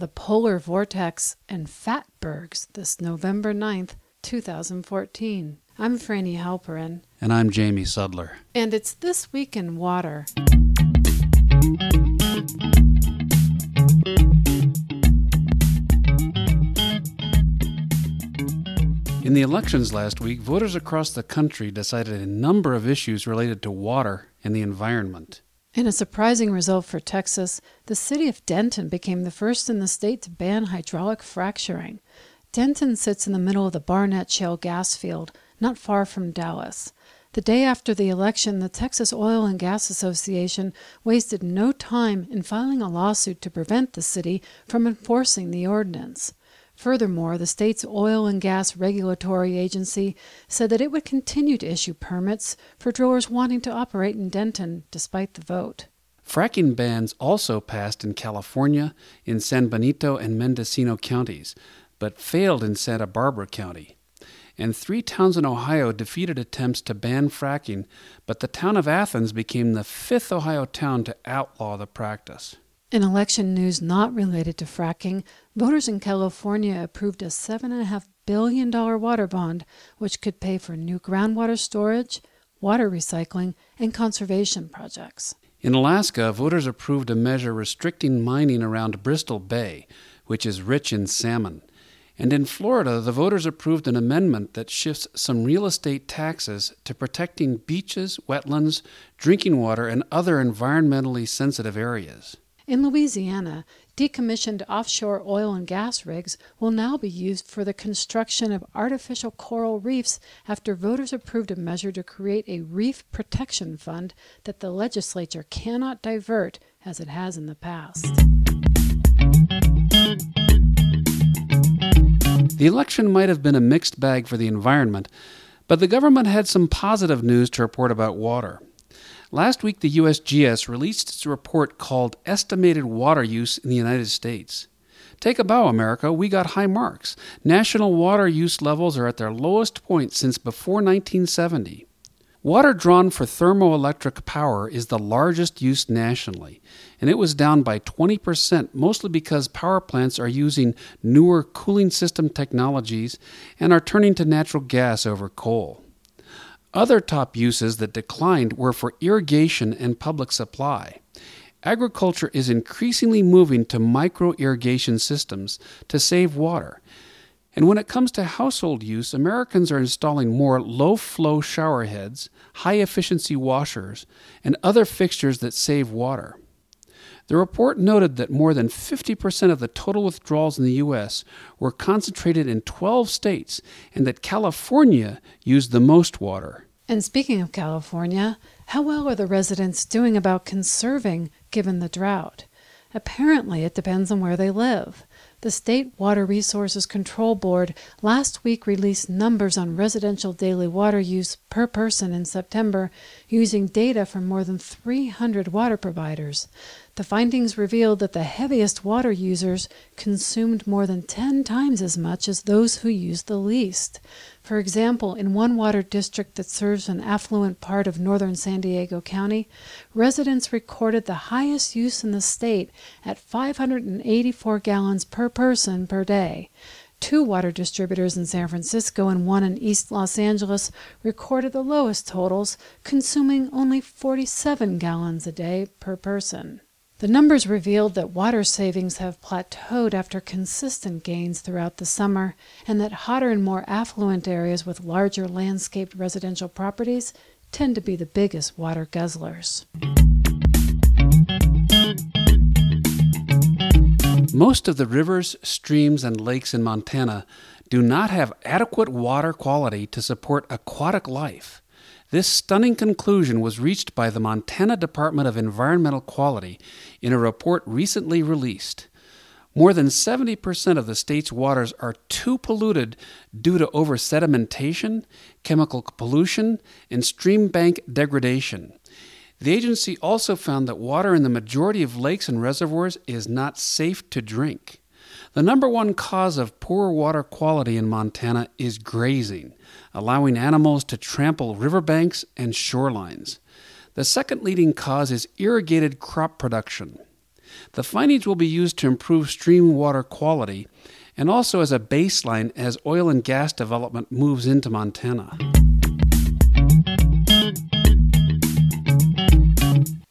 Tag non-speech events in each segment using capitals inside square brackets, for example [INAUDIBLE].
the polar vortex, and fatbergs this November 9th, 2014. I'm Franny Halperin. And I'm Jamie Sudler. And it's This Week in Water. In the elections last week, voters across the country decided a number of issues related to water and the environment. In a surprising result for Texas, the city of Denton became the first in the state to ban hydraulic fracturing. Denton sits in the middle of the Barnett Shale gas field, not far from Dallas. The day after the election, the Texas Oil and Gas Association wasted no time in filing a lawsuit to prevent the city from enforcing the ordinance. Furthermore, the state's oil and gas regulatory agency said that it would continue to issue permits for drillers wanting to operate in Denton despite the vote. Fracking bans also passed in California, in San Benito and Mendocino counties, but failed in Santa Barbara County. And three towns in Ohio defeated attempts to ban fracking, but the town of Athens became the fifth Ohio town to outlaw the practice. In election news not related to fracking, voters in California approved a $7.5 billion water bond, which could pay for new groundwater storage, water recycling, and conservation projects. In Alaska, voters approved a measure restricting mining around Bristol Bay, which is rich in salmon. And in Florida, the voters approved an amendment that shifts some real estate taxes to protecting beaches, wetlands, drinking water, and other environmentally sensitive areas. In Louisiana, decommissioned offshore oil and gas rigs will now be used for the construction of artificial coral reefs after voters approved a measure to create a reef protection fund that the legislature cannot divert as it has in the past. The election might have been a mixed bag for the environment, but the government had some positive news to report about water. Last week, the USGS released its report called Estimated Water Use in the United States. Take a bow, America. We got high marks. National water use levels are at their lowest point since before 1970. Water drawn for thermoelectric power is the largest use nationally, and it was down by 20%, mostly because power plants are using newer cooling system technologies and are turning to natural gas over coal. Other top uses that declined were for irrigation and public supply. Agriculture is increasingly moving to micro irrigation systems to save water. And when it comes to household use, Americans are installing more low flow shower heads, high efficiency washers, and other fixtures that save water. The report noted that more than 50% of the total withdrawals in the U.S. were concentrated in 12 states and that California used the most water. And speaking of California, how well are the residents doing about conserving given the drought? Apparently, it depends on where they live. The State Water Resources Control Board last week released numbers on residential daily water use per person in September using data from more than 300 water providers. The findings revealed that the heaviest water users consumed more than 10 times as much as those who used the least. For example, in one water district that serves an affluent part of northern San Diego County, residents recorded the highest use in the state at 584 gallons per person per day. Two water distributors in San Francisco and one in East Los Angeles recorded the lowest totals, consuming only 47 gallons a day per person. The numbers revealed that water savings have plateaued after consistent gains throughout the summer, and that hotter and more affluent areas with larger landscaped residential properties tend to be the biggest water guzzlers. Most of the rivers, streams, and lakes in Montana do not have adequate water quality to support aquatic life. This stunning conclusion was reached by the Montana Department of Environmental Quality in a report recently released. More than 70% of the state's waters are too polluted due to over sedimentation, chemical pollution, and stream bank degradation. The agency also found that water in the majority of lakes and reservoirs is not safe to drink. The number one cause of poor water quality in Montana is grazing, allowing animals to trample riverbanks and shorelines. The second leading cause is irrigated crop production. The findings will be used to improve stream water quality and also as a baseline as oil and gas development moves into Montana.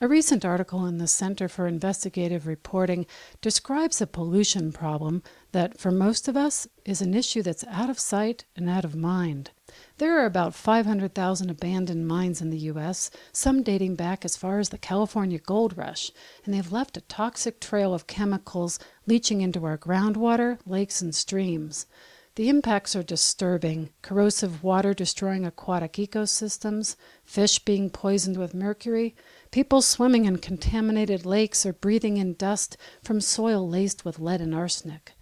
A recent article in the Center for Investigative Reporting describes a pollution problem that, for most of us, is an issue that's out of sight and out of mind. There are about 500,000 abandoned mines in the U.S., some dating back as far as the California gold rush, and they've left a toxic trail of chemicals leaching into our groundwater, lakes, and streams. The impacts are disturbing corrosive water destroying aquatic ecosystems, fish being poisoned with mercury, people swimming in contaminated lakes or breathing in dust from soil laced with lead and arsenic.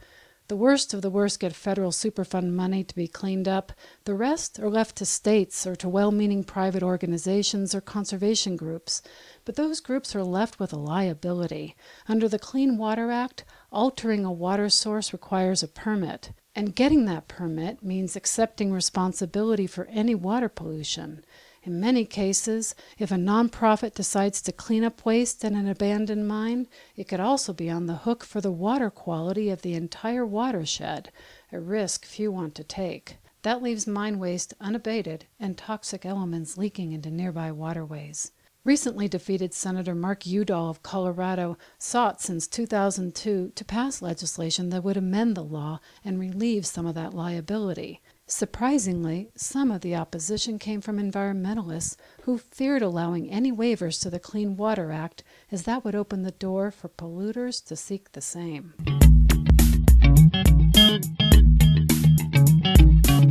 The worst of the worst get federal Superfund money to be cleaned up. The rest are left to states or to well meaning private organizations or conservation groups. But those groups are left with a liability. Under the Clean Water Act, altering a water source requires a permit. And getting that permit means accepting responsibility for any water pollution. In many cases, if a nonprofit decides to clean up waste in an abandoned mine, it could also be on the hook for the water quality of the entire watershed, a risk few want to take. That leaves mine waste unabated and toxic elements leaking into nearby waterways. Recently defeated Senator Mark Udall of Colorado sought since 2002 to pass legislation that would amend the law and relieve some of that liability. Surprisingly, some of the opposition came from environmentalists who feared allowing any waivers to the Clean Water Act, as that would open the door for polluters to seek the same.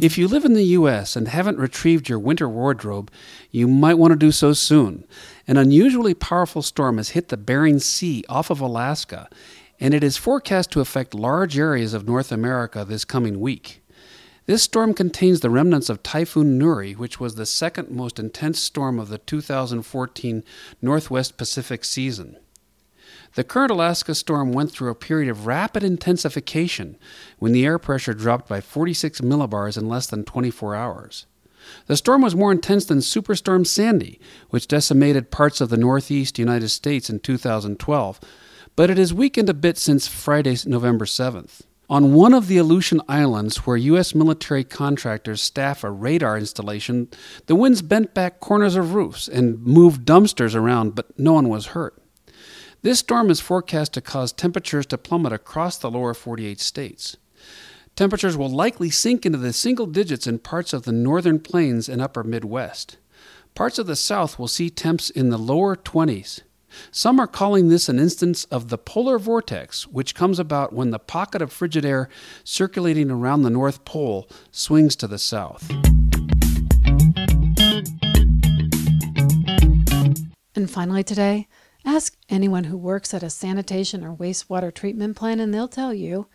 If you live in the U.S. and haven't retrieved your winter wardrobe, you might want to do so soon. An unusually powerful storm has hit the Bering Sea off of Alaska, and it is forecast to affect large areas of North America this coming week. This storm contains the remnants of Typhoon Nuri, which was the second most intense storm of the 2014 Northwest Pacific season. The current Alaska storm went through a period of rapid intensification when the air pressure dropped by 46 millibars in less than 24 hours. The storm was more intense than Superstorm Sandy, which decimated parts of the northeast United States in 2012, but it has weakened a bit since Friday, November 7th. On one of the Aleutian Islands, where U.S. military contractors staff a radar installation, the winds bent back corners of roofs and moved dumpsters around, but no one was hurt. This storm is forecast to cause temperatures to plummet across the lower 48 states. Temperatures will likely sink into the single digits in parts of the northern plains and upper Midwest. Parts of the south will see temps in the lower 20s. Some are calling this an instance of the polar vortex, which comes about when the pocket of frigid air circulating around the North Pole swings to the south. And finally, today, Ask anyone who works at a sanitation or wastewater treatment plant, and they'll tell you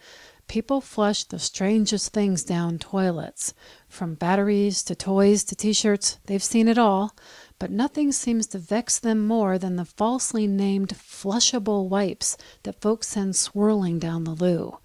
people flush the strangest things down toilets. From batteries to toys to t shirts, they've seen it all, but nothing seems to vex them more than the falsely named flushable wipes that folks send swirling down the loo.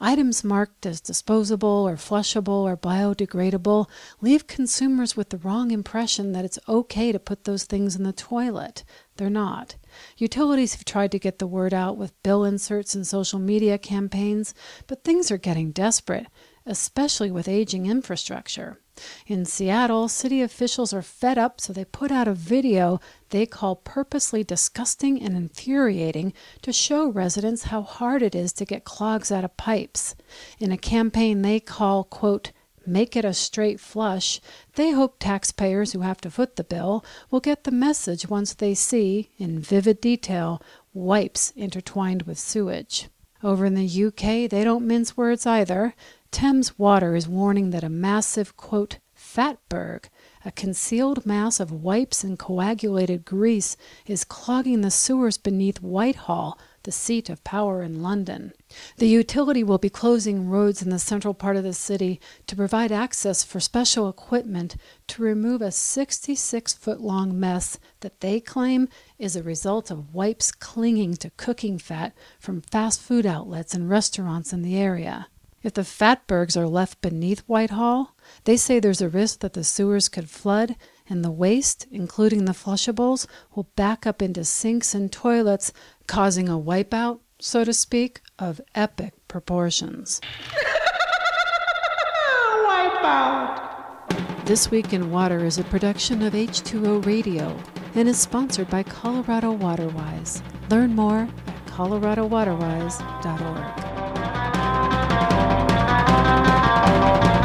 Items marked as disposable or flushable or biodegradable leave consumers with the wrong impression that it's okay to put those things in the toilet. They're not. Utilities have tried to get the word out with bill inserts and social media campaigns, but things are getting desperate, especially with aging infrastructure. In Seattle, city officials are fed up, so they put out a video they call purposely disgusting and infuriating to show residents how hard it is to get clogs out of pipes. In a campaign they call, quote, make it a straight flush, they hope taxpayers who have to foot the bill will get the message once they see, in vivid detail, wipes intertwined with sewage. Over in the UK, they don't mince words either. Thames Water is warning that a massive, quote, fatberg, a concealed mass of wipes and coagulated grease, is clogging the sewers beneath Whitehall, the seat of power in London. The utility will be closing roads in the central part of the city to provide access for special equipment to remove a 66 foot long mess that they claim is a result of wipes clinging to cooking fat from fast food outlets and restaurants in the area. If the fatbergs are left beneath Whitehall, they say there's a risk that the sewers could flood and the waste, including the flushables, will back up into sinks and toilets, causing a wipeout, so to speak, of epic proportions. [LAUGHS] wipeout! This Week in Water is a production of H2O Radio and is sponsored by Colorado Waterwise. Learn more at coloradowaterwise.org.